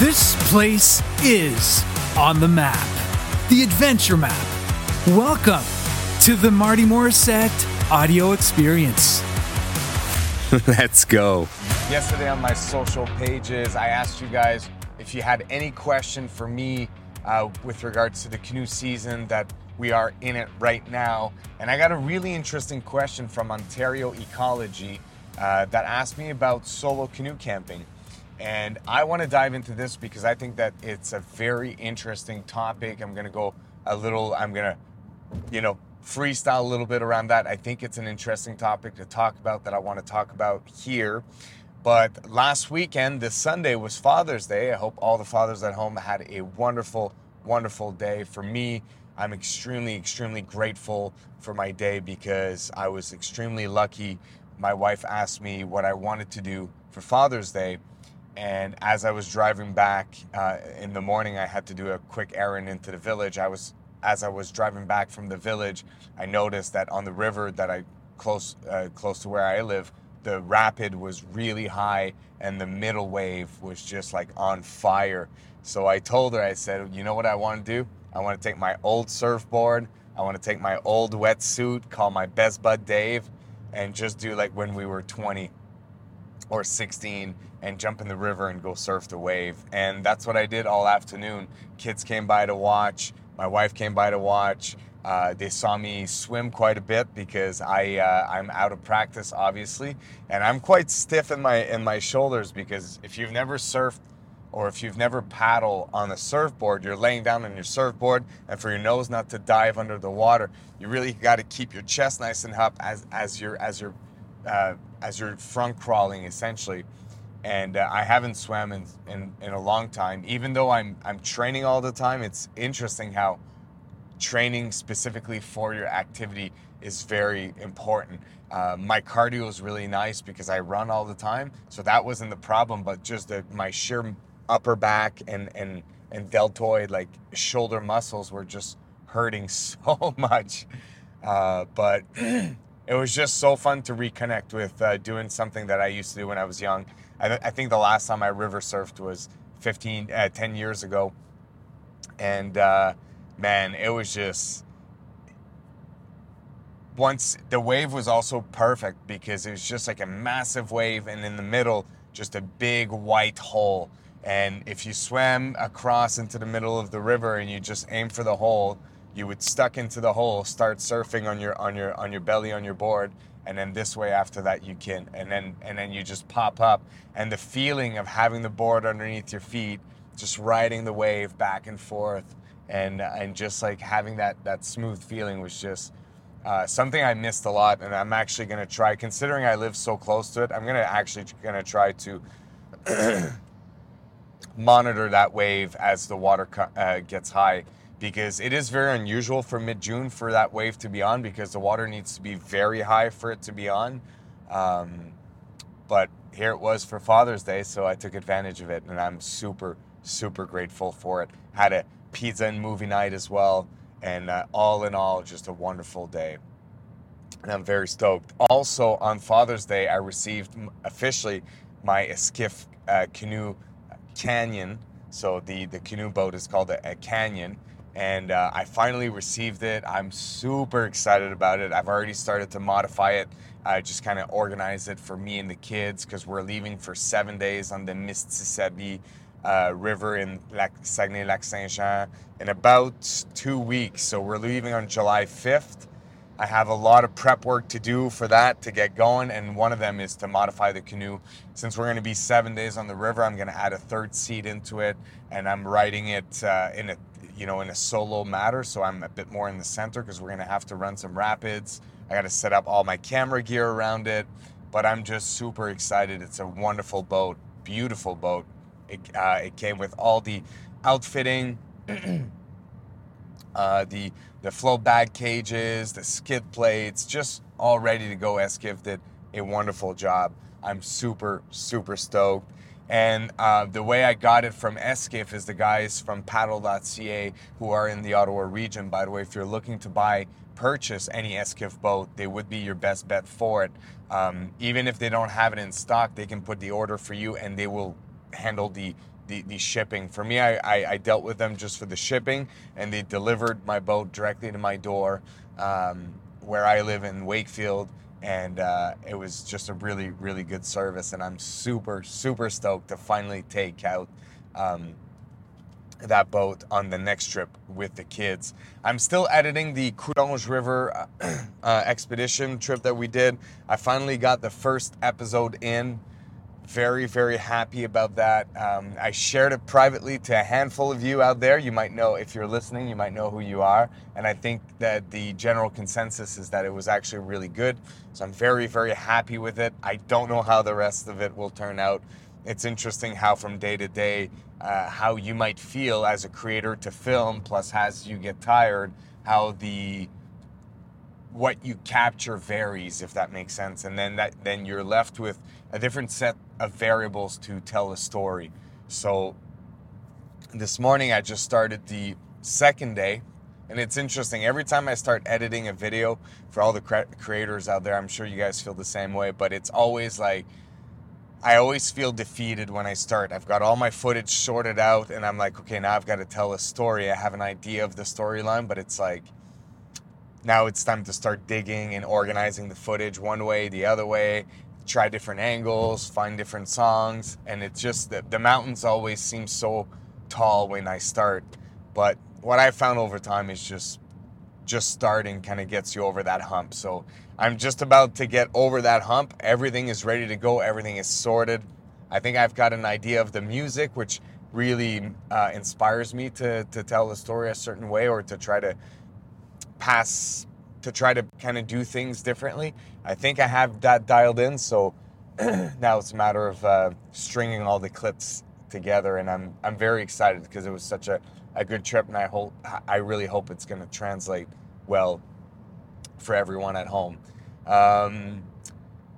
This place is on the map, the adventure map. Welcome to the Marty Morissette audio experience. Let's go. Yesterday on my social pages, I asked you guys if you had any question for me uh, with regards to the canoe season that we are in it right now. And I got a really interesting question from Ontario Ecology uh, that asked me about solo canoe camping. And I want to dive into this because I think that it's a very interesting topic. I'm going to go a little, I'm going to, you know, freestyle a little bit around that. I think it's an interesting topic to talk about that I want to talk about here. But last weekend, this Sunday, was Father's Day. I hope all the fathers at home had a wonderful, wonderful day. For me, I'm extremely, extremely grateful for my day because I was extremely lucky. My wife asked me what I wanted to do for Father's Day and as I was driving back uh, in the morning, I had to do a quick errand into the village. I was, as I was driving back from the village, I noticed that on the river that I close uh, close to where I live, the rapid was really high and the middle wave was just like on fire. So I told her, I said, you know what I want to do? I want to take my old surfboard. I want to take my old wetsuit, call my best bud Dave, and just do like when we were 20 or 16 and jump in the river and go surf the wave. And that's what I did all afternoon. Kids came by to watch. My wife came by to watch. Uh, they saw me swim quite a bit because I uh, I'm out of practice, obviously, and I'm quite stiff in my in my shoulders because if you've never surfed or if you've never paddled on a surfboard, you're laying down on your surfboard, and for your nose not to dive under the water, you really got to keep your chest nice and up as as you're as you're uh, as you're front crawling essentially and uh, I haven't swam in, in, in a long time. Even though I'm I'm training all the time, it's interesting how training specifically for your activity is very important. Uh, my cardio is really nice because I run all the time, so that wasn't the problem. But just the, my sheer upper back and and and deltoid like shoulder muscles were just hurting so much. Uh, but it was just so fun to reconnect with uh, doing something that I used to do when I was young I, th- I think the last time I river surfed was 15, uh, 10 years ago. And uh, man, it was just once the wave was also perfect because it was just like a massive wave, and in the middle, just a big white hole. And if you swam across into the middle of the river and you just aim for the hole, you would stuck into the hole, start surfing on your on your on your belly on your board, and then this way after that you can and then and then you just pop up and the feeling of having the board underneath your feet just riding the wave back and forth and and just like having that that smooth feeling was just uh, something I missed a lot, and I'm actually to try. Considering I live so close to it, I'm to actually to try to monitor that wave as the water uh, gets high because it is very unusual for mid June for that wave to be on because the water needs to be very high for it to be on. Um, but here it was for Father's Day, so I took advantage of it, and I'm super, super grateful for it. Had a pizza and movie night as well, and uh, all in all, just a wonderful day. And I'm very stoked. Also, on Father's Day, I received officially my Skiff uh, canoe canyon. So the, the canoe boat is called a, a canyon and uh, I finally received it. I'm super excited about it. I've already started to modify it. I just kind of organized it for me and the kids because we're leaving for seven days on the Mistassibi uh, River in Lac- Saguenay-Lac Saint-Jean in about two weeks. So we're leaving on July 5th. I have a lot of prep work to do for that to get going, and one of them is to modify the canoe. Since we're going to be seven days on the river, I'm going to add a third seat into it, and I'm riding it uh, in a you know, in a solo matter. So I'm a bit more in the center because we're going to have to run some rapids. I got to set up all my camera gear around it. But I'm just super excited. It's a wonderful boat, beautiful boat. It, uh, it came with all the outfitting, uh, the the flow bag cages, the skid plates, just all ready to go. Esquif did a wonderful job. I'm super super stoked. And uh, the way I got it from Esquif is the guys from paddle.ca who are in the Ottawa region. By the way, if you're looking to buy, purchase any Esquif boat, they would be your best bet for it. Um, even if they don't have it in stock, they can put the order for you and they will handle the the, the shipping. For me, I, I, I, dealt with them just for the shipping, and they delivered my boat directly to my door um, where I live in Wakefield. And uh, it was just a really, really good service. And I'm super, super stoked to finally take out um, that boat on the next trip with the kids. I'm still editing the Coulonge River uh, uh, expedition trip that we did. I finally got the first episode in very, very happy about that. Um, I shared it privately to a handful of you out there. You might know, if you're listening, you might know who you are. And I think that the general consensus is that it was actually really good. So I'm very, very happy with it. I don't know how the rest of it will turn out. It's interesting how, from day to day, uh, how you might feel as a creator to film, plus as you get tired, how the what you capture varies if that makes sense and then that then you're left with a different set of variables to tell a story. So this morning i just started the second day and it's interesting. Every time i start editing a video for all the cre- creators out there i'm sure you guys feel the same way but it's always like i always feel defeated when i start. I've got all my footage sorted out and i'm like okay now i've got to tell a story. I have an idea of the storyline but it's like now it's time to start digging and organizing the footage one way, the other way, try different angles, find different songs. And it's just that the mountains always seem so tall when I start. But what I found over time is just just starting kind of gets you over that hump. So I'm just about to get over that hump. Everything is ready to go. Everything is sorted. I think I've got an idea of the music, which really uh, inspires me to to tell the story a certain way or to try to pass to try to kind of do things differently. I think I have that dialed in. So now it's a matter of uh, stringing all the clips together, and I'm I'm very excited because it was such a, a good trip, and I hope I really hope it's going to translate well for everyone at home. Um,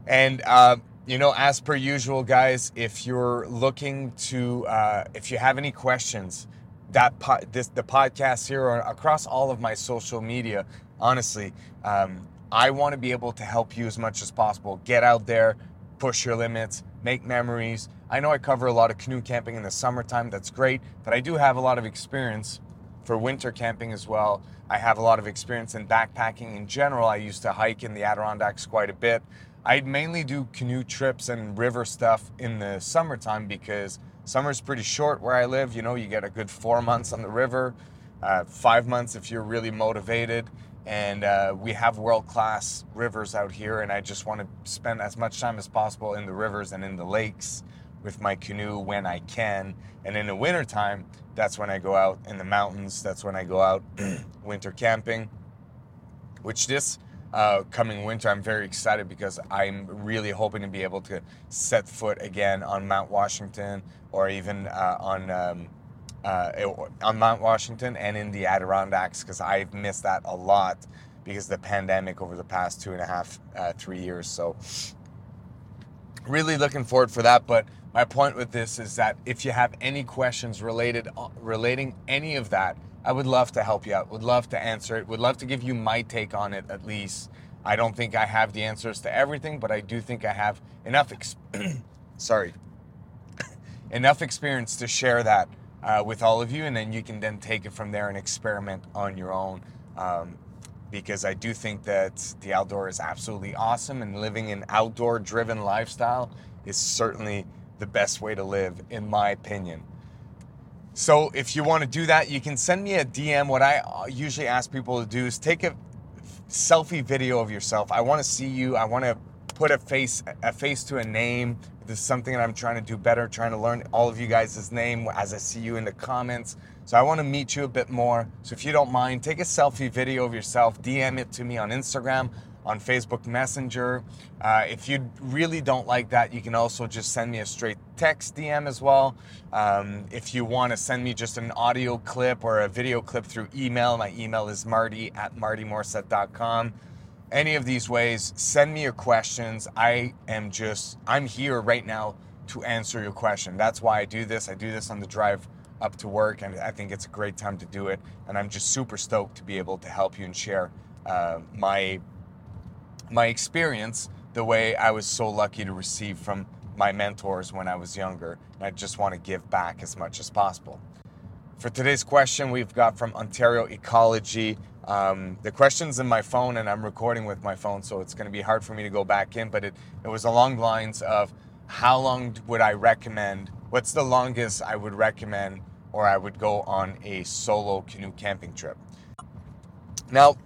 and uh, you know, as per usual, guys, if you're looking to, uh, if you have any questions, that po- this the podcast here or across all of my social media honestly um, i want to be able to help you as much as possible. Get out there push your limits make memories. I know i cover a lot of canoe camping in the summertime. That's great but i do have a lot of experience for winter camping as well. I have a lot of experience in backpacking. In general i used to hike in the adirondacks quite a bit. I mainly do canoe trips and river stuff in the summertime because Summer's pretty short where I live. You know, you get a good four months on the river, uh, five months if you're really motivated. And uh, we have world class rivers out here, and I just want to spend as much time as possible in the rivers and in the lakes with my canoe when I can. And in the wintertime, that's when I go out in the mountains. That's when I go out winter camping, which this uh, coming winter, I'm very excited because I'm really hoping to be able to set foot again on Mount Washington or even uh, on um, uh, on Mount Washington and in the Adirondacks because I've missed that a lot because of the pandemic over the past two and a half, uh, three years. So really looking forward for that. But my point with this is that if you have any questions related uh, relating any of that, I would love to help you out. Would love to answer it. Would love to give you my take on it at least. I don't think I have the answers to everything, but I do think I have enough. Ex- sorry, enough experience to share that uh, with all of you, and then you can then take it from there and experiment on your own. Um, because I do think that the outdoor is absolutely awesome, and living an outdoor-driven lifestyle is certainly the best way to live, in my opinion. So if you want to do that, you can send me a DM. What I uh, usually ask people to do is take a selfie video of yourself. I want to see you. I want to put a face a face to a name. This is something that I'm trying to do better, trying to learn all of you guys' name as I see you in the comments. So I want to meet you a bit more. So if you don't mind, take a selfie video of yourself, DM it to me on Instagram on Facebook Messenger. Uh, if you really don't like that, you can also just send me a straight text DM as well. Um, if you want to send me just an audio clip or a video clip through email, my email is marty at martymorissette.com. Any of these ways, send me your questions. I am just, I'm here right now to answer your question. That's why I do this. I do this on the drive up to work, and I think it's a great time to do it. And I'm just super stoked to be able to help you and share uh, my my experience the way I was so lucky to receive from my mentors when I was younger. And I just want to give back as much as possible. For today's question, we've got from Ontario Ecology. Um, the question's in my phone, and I'm recording with my phone, so it's going to be hard for me to go back in. But it, it was along the lines of how long would I recommend? What's the longest I would recommend, or I would go on a solo canoe camping trip? Now,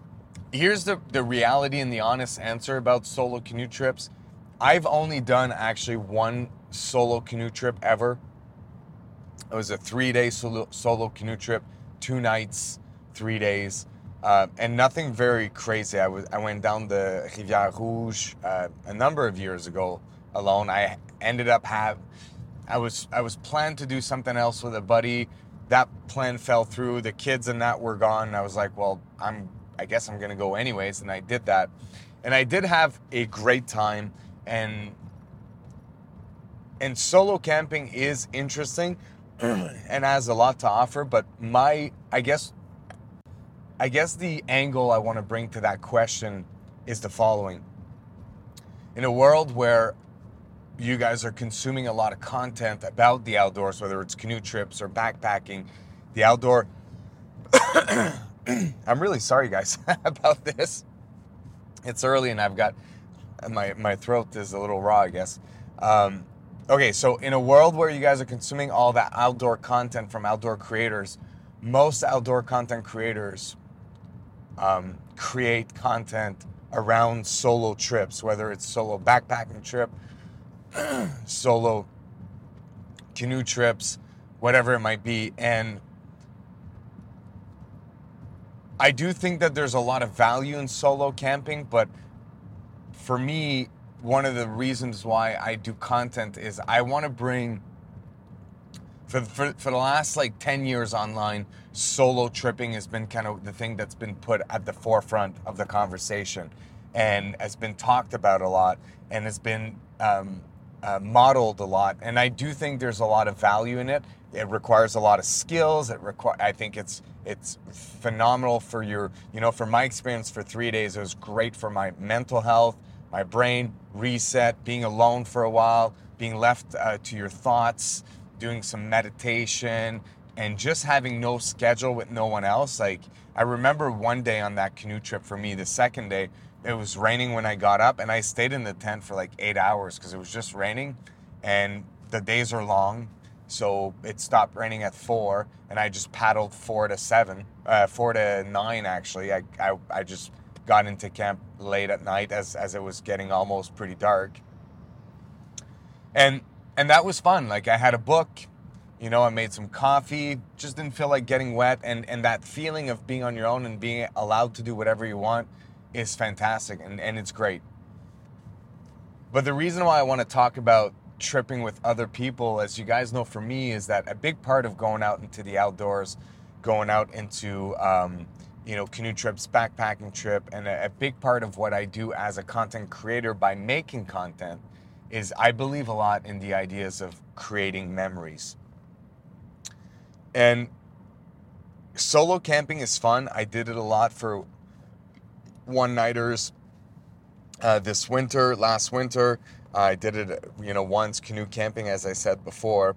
here's the, the reality and the honest answer about solo canoe trips. I've only done actually one solo canoe trip ever. It was a three day solo, solo canoe trip, two nights, three days, uh, and nothing very crazy. I, was, I went down the Rivière Rouge uh, a number of years ago alone. I ended up have I was I was planned to do something else with a buddy. That plan fell through. The kids and that were gone. I was like, well, I'm I guess I'm gonna go anyways, and I did that. And I did have a great time and and solo camping is interesting and has a lot to offer, but my I guess I guess the angle I want to bring to that question is the following. In a world where you guys are consuming a lot of content about the outdoors, whether it's canoe trips or backpacking, the outdoor. I'm really sorry, guys, about this. It's early and I've got my my throat is a little raw, I guess. Um, okay, so in a world where you guys are consuming all that outdoor content from outdoor creators, most outdoor content creators um, create content around solo trips, whether it's solo backpacking trip solo canoe trips, whatever it might be. And I do think that there's a lot of value in solo camping, but for me, one of the reasons why I do content is I want to bring for, for, for the last like 10 years online, solo tripping has been kind of the thing that's been put at the forefront of the conversation and has been talked about a lot and has been um, uh, modeled a lot, and I do think there's a lot of value in it. It requires a lot of skills. It require. I think it's it's phenomenal for your. You know, from my experience for three days, it was great for my mental health, my brain reset, being alone for a while, being left uh, to your thoughts, doing some meditation, and just having no schedule with no one else. Like I remember one day on that canoe trip for me, the second day it was raining when I got up, and I stayed in the tent for like eight hours because it was just raining, and the days are long. So it stopped raining at four, and I just paddled four to seven, uh, four to nine actually. I, I, I just got into camp late at night as, as it was getting almost pretty dark. And and that was fun. Like I had a book, you know, I made some coffee, just didn't feel like getting wet, and and that feeling of being on your own and being allowed to do whatever you want is fantastic and, and it's great. But the reason why I want to talk about tripping with other people, as you guys know, for me, is that a big part of going out into the outdoors, going out into um, you know canoe trips, backpacking trip, and a, a big part of what I do as a content creator by making content is I believe a lot in the ideas of creating memories. And solo camping is fun. I did it a lot for one nighters uh, this winter, last winter. I did it, you know, once canoe camping, as I said before.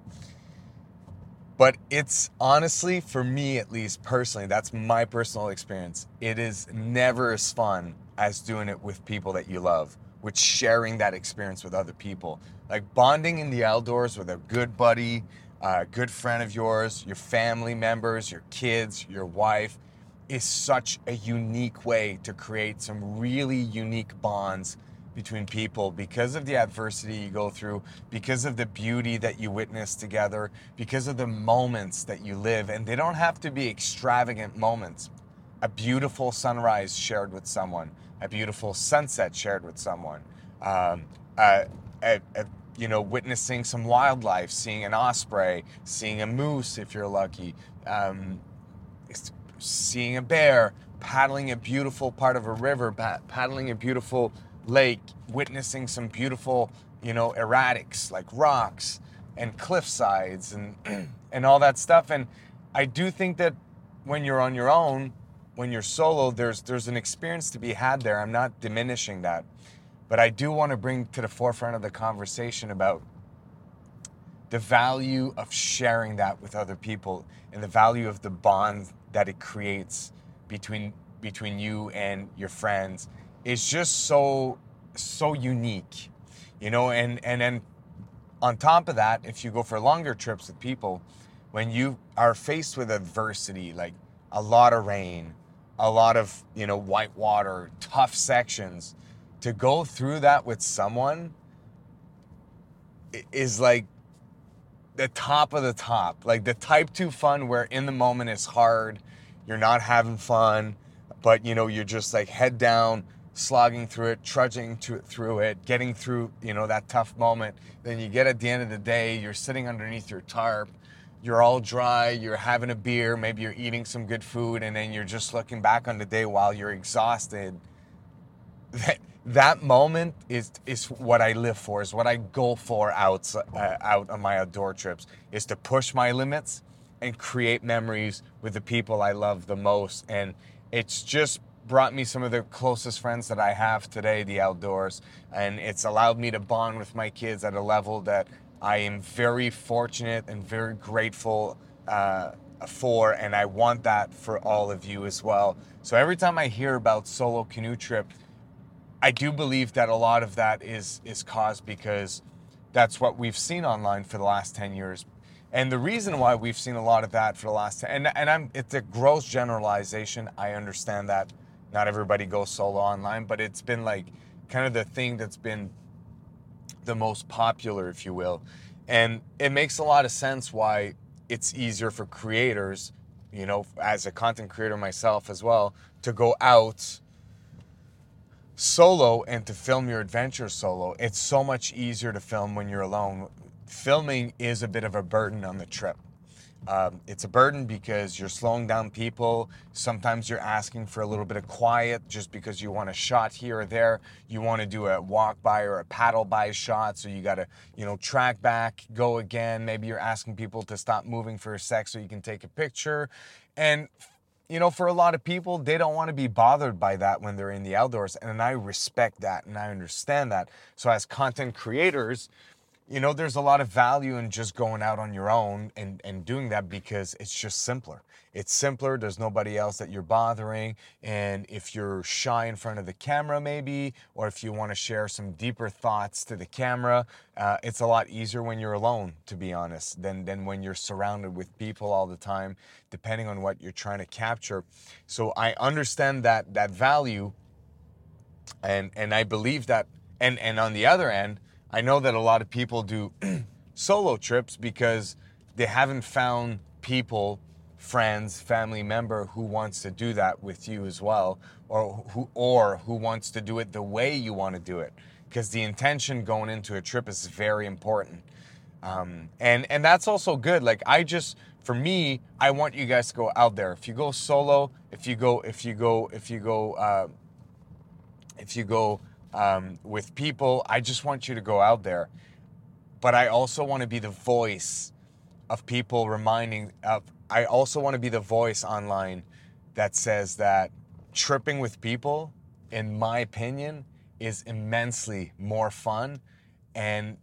But it's honestly, for me at least personally, that's my personal experience. It is never as fun as doing it with people that you love, with sharing that experience with other people. Like bonding in the outdoors with a good buddy, a good friend of yours, your family members, your kids, your wife is such a unique way to create some really unique bonds between people because of the adversity you go through, because of the beauty that you witness together, because of the moments that you live. And they don't have to be extravagant moments. A beautiful sunrise shared with someone, a beautiful sunset shared with someone, um, a, a, a, you know, witnessing some wildlife, seeing an osprey, seeing a moose if you're lucky. Um, seeing a bear, paddling a beautiful part of a river, paddling a beautiful lake, witnessing some beautiful, you know, erratics like rocks and cliff sides and and all that stuff. And I do think that when you're on your own, when you're solo, there's there's an experience to be had there. I'm not diminishing that. But I do want to bring to the forefront of the conversation about the value of sharing that with other people and the value of the bond that it creates between between you and your friends is just so so unique you know and and then on top of that if you go for longer trips with people when you are faced with adversity like a lot of rain a lot of you know white water tough sections. To go through that with someone is like the top of the top. Like the type 2 fun where in the moment it's hard you're not having fun but you know you're just like head down slogging through it trudging to, it through it getting through you know that tough moment. Then you get at the end of the day you're sitting underneath your tarp you're all dry you're having a beer maybe you're eating some good food and then you're just looking back on the day while you're exhausted that, that moment is is what I live for is what I go for out uh, out on my outdoor trips is to push my limits and create memories with the people I love the most. And it's just brought me some of the closest friends that I have today, the outdoors, and it's allowed me to bond with my kids at a level that I am very fortunate and very grateful uh, for, and I want that for all of you as well. So every time I hear about solo canoe trip, I do believe that a lot of that is is caused because that's what we've seen online for the last 10 years and the reason why we've seen a lot of that for the last 10, and and I'm it's a gross generalization. I understand that not everybody goes solo online, but it's been like kind of the thing that's been the most popular, if you will. And it makes a lot of sense why it's easier for creators, you know, as a content creator myself as well, to go out solo and to film your adventure solo. It's so much easier to film when you're alone filming is a bit of a burden on the trip. Um, it's a burden because you're slowing down people. Sometimes you're asking for a little bit of quiet just because you want a shot here or there. You want to do a walk by or a paddle by shot, so you got to, you know, track back, go again. Maybe you're asking people to stop moving for a sec so you can take a picture. And you know, for a lot of people, they don't want to be bothered by that when they're in the outdoors. And I respect that and I understand that. So, as content creators, you know, there's a lot of value in just going out on your own and, and doing that because it's just simpler. It's simpler. There's nobody else that you're bothering. And if you're shy in front of the camera, maybe, or if you want to share some deeper thoughts to the camera, uh, it's a lot easier when you're alone, to be honest, than, than when you're surrounded with people all the time, depending on what you're trying to capture. So I understand that, that value. And, and I believe that. And, and on the other end, I know that a lot of people do solo trips because they haven't found people, friends, family member who wants to do that with you as well, or who or who wants to do it the way you want to do it. Because the intention going into a trip is very important, um, and and that's also good. Like I just for me, I want you guys to go out there. If you go solo, if you go, if you go, if you go, uh, if you go um, with people. I just want you to go out there. But I also want to be the voice of people reminding of I also want to be the voice online that says that tripping with people, in my opinion, is immensely more fun and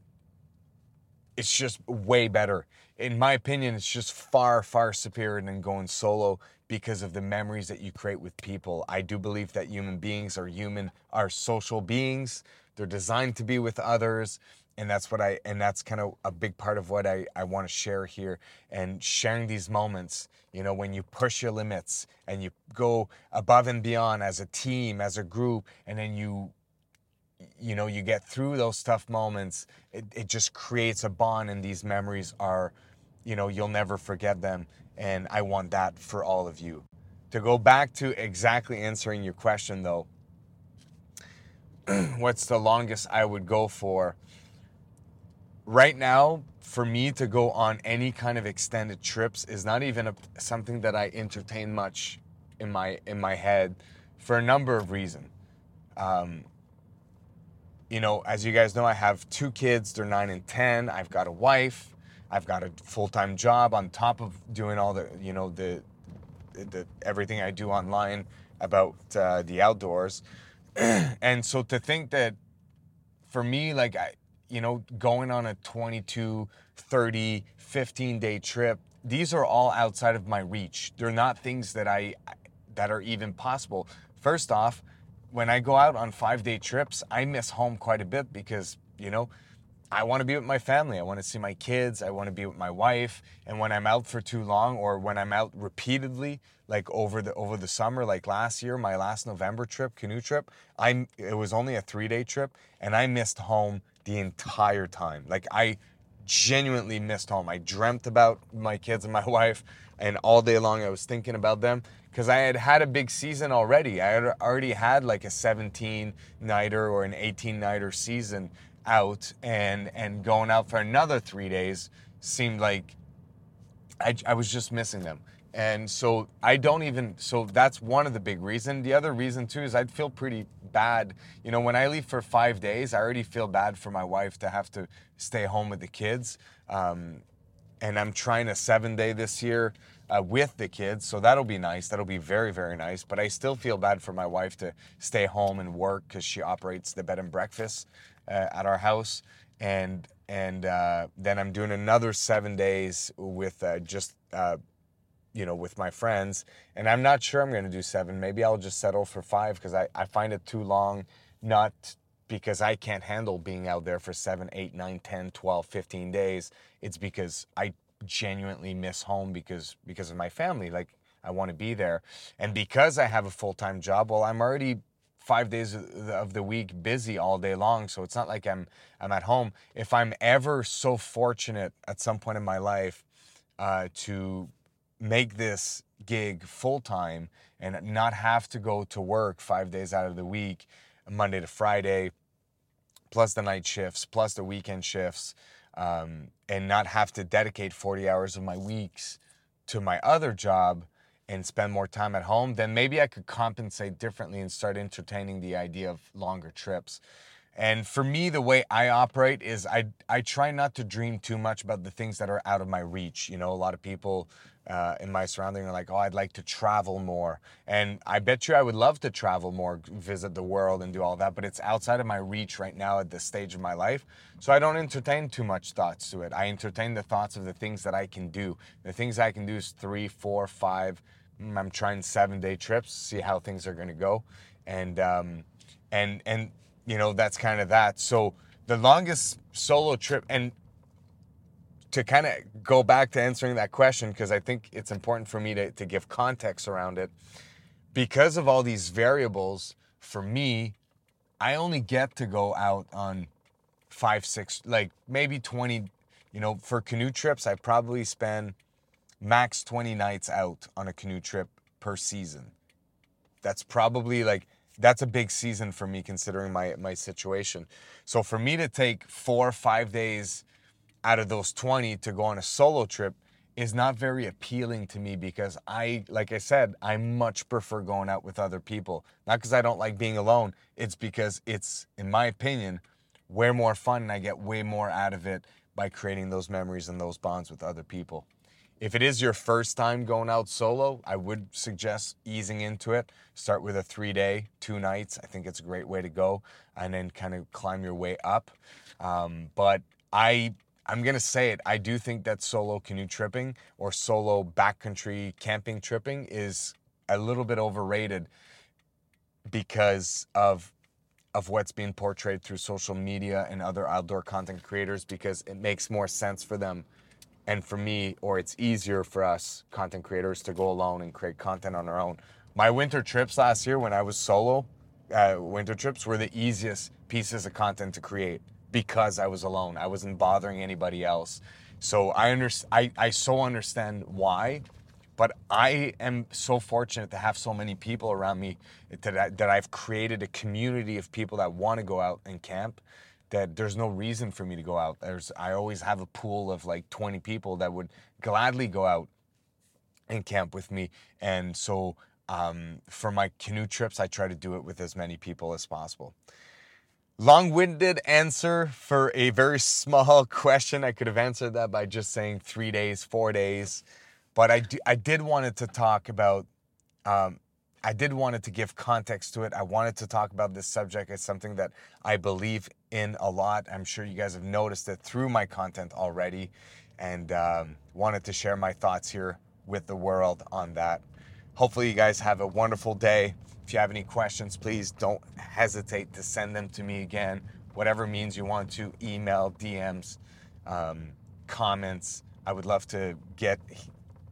it's just way better. In my opinion, it's just far, far superior than going solo because of the memories that you create with people. I do believe that human beings are human, are social beings. They're designed to be with others. And that's what I, and that's kind of a big part of what I, I want to share here. And sharing these moments, you know, when you push your limits and you go above and beyond as a team, as a group, and then you, you know, you get through those tough moments, it, it just creates a bond, and these memories are, you know, you'll never forget them. And I want that for all of you. To go back to exactly answering your question though, what's the longest I would go for? Right now, for me to go on any kind of extended trips is not even a, something that I entertain much in my in my head for a number of reasons. Um, you know, as you guys know, I have two kids. They're nine and ten. I've got a wife. I've got a full-time job on top of doing all the, you know, the, the everything I do online about uh, the outdoors. and so to think that for me, like I, you know, going on a 22 30, 15 day trip, these are all outside of my reach. They're not things that I that are even possible. First off, when I go out on 5-day trips, I miss home quite a bit because, you know, I want to be with my family. I want to see my kids. I want to be with my wife. And when I'm out for too long or when I'm out repeatedly, like over the over the summer, like last year, my last November trip, canoe trip, I it was only a 3-day trip and I missed home the entire time. Like I genuinely missed home. I dreamt about my kids and my wife, and all day long I was thinking about them because I had had a big season already. I had already had like a 17 nighter or an 18 nighter season out, and and going out for another three days seemed like I, I was just missing them. And so I don't even, so that's one of the big reasons. The other reason too is I'd feel pretty bad. You know, when I leave for five days, I already feel bad for my wife to have to stay home with the kids. Um, and I'm trying a seven day this year uh, with the kids. So that'll be nice. That'll be very, very nice. But I still feel bad for my wife to stay home and work because she operates the bed and breakfast uh, at our house. And and uh, then I'm doing another seven days with uh, just uh, you know, with my friends. And I'm not sure I'm going to do seven. Maybe I'll just settle for five because I, I find it too long, not because I can't handle being out there for seven, eight, nine, 10, 12, 15 days. It's because I genuinely miss home because because of my family. Like I want to be there. And because I have a full-time job, well, I'm already five days of the week busy all day long so it's not like i'm i'm at home. If i'm ever so fortunate at some point in my life uh, to make this gig full time and not have to go to work five days out of the week, Monday to Friday, plus the night shifts, plus the weekend shifts, um, and not have to dedicate 40 hours of my weeks to my other job and spend more time at home, then maybe I could compensate differently and start entertaining the idea of longer trips. And for me, the way I operate is I I try not to dream too much about the things that are out of my reach. You know, a lot of people uh, in my surrounding are like, oh, I'd like to travel more. And I bet you I would love to travel more, visit the world and do all that, but it's outside of my reach right now at this stage of my life. So I don't entertain too much thoughts to it. I entertain the thoughts of the things that I can do. The things I can do is three, four, five. Mm, I'm trying seven day trips, see how things are going to go. And, um, and, and, you know, that's kind of that. So the longest solo trip, and to kind of go back to answering that question, because I think it's important for me to, to give context around it. Because of all these variables, for me, I only get to go out on five, six, like maybe 20, you know, for canoe trips, I probably spend max 20 nights out on a canoe trip per season. That's probably like, that's a big season for me considering my, my situation. So for me to take four or five days out of those 20 to go on a solo trip is not very appealing to me because I, like I said, I much prefer going out with other people. Not because I don't like being alone, it's because it's, in my opinion, way more fun and I get way more out of it by creating those memories and those bonds with other people. If it is your first time going out solo, I would suggest easing into it. Start with a three day, two nights. I think it's a great way to go, and then kind of climb your way up. Um, but I I'm gonna say it. I do think that solo canoe tripping or solo backcountry camping tripping is a little bit overrated because of of what's being portrayed through social media and other outdoor content creators because it makes more sense for them and for me or it's easier for us content creators to go alone and create content on our own my winter trips last year when i was solo uh, winter trips were the easiest pieces of content to create because I was alone. I wasn't bothering anybody else. So I understand. I, I so understand why, but I am so fortunate to have so many people around me that, I, that I've created a community of people that want to go out and camp. That there's no reason for me to go out. There's I always have a pool of like 20 people that would gladly go out and camp with me. And so um, for my canoe trips, I try to do it with as many people as possible. Long winded answer for a very small question. I could have answered that by just saying three days, four days. But I, I did wanted to talk about um, I did wanted to give context to it. I wanted to talk about this subject. It's something that I believe in a lot. I'm sure you guys have noticed it through my content already, and um, wanted to share my thoughts here with the world on that. Hopefully, you guys have a wonderful day. If you have any questions, please don't hesitate to send them to me again. Whatever means you want to email, DMs, um, comments. I would love to get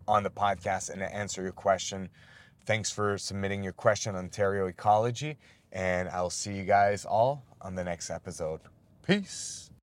on the podcast and answer your question. Thanks for submitting your question, on Ontario Ecology, and I'll see you guys all on the next episode. Peace.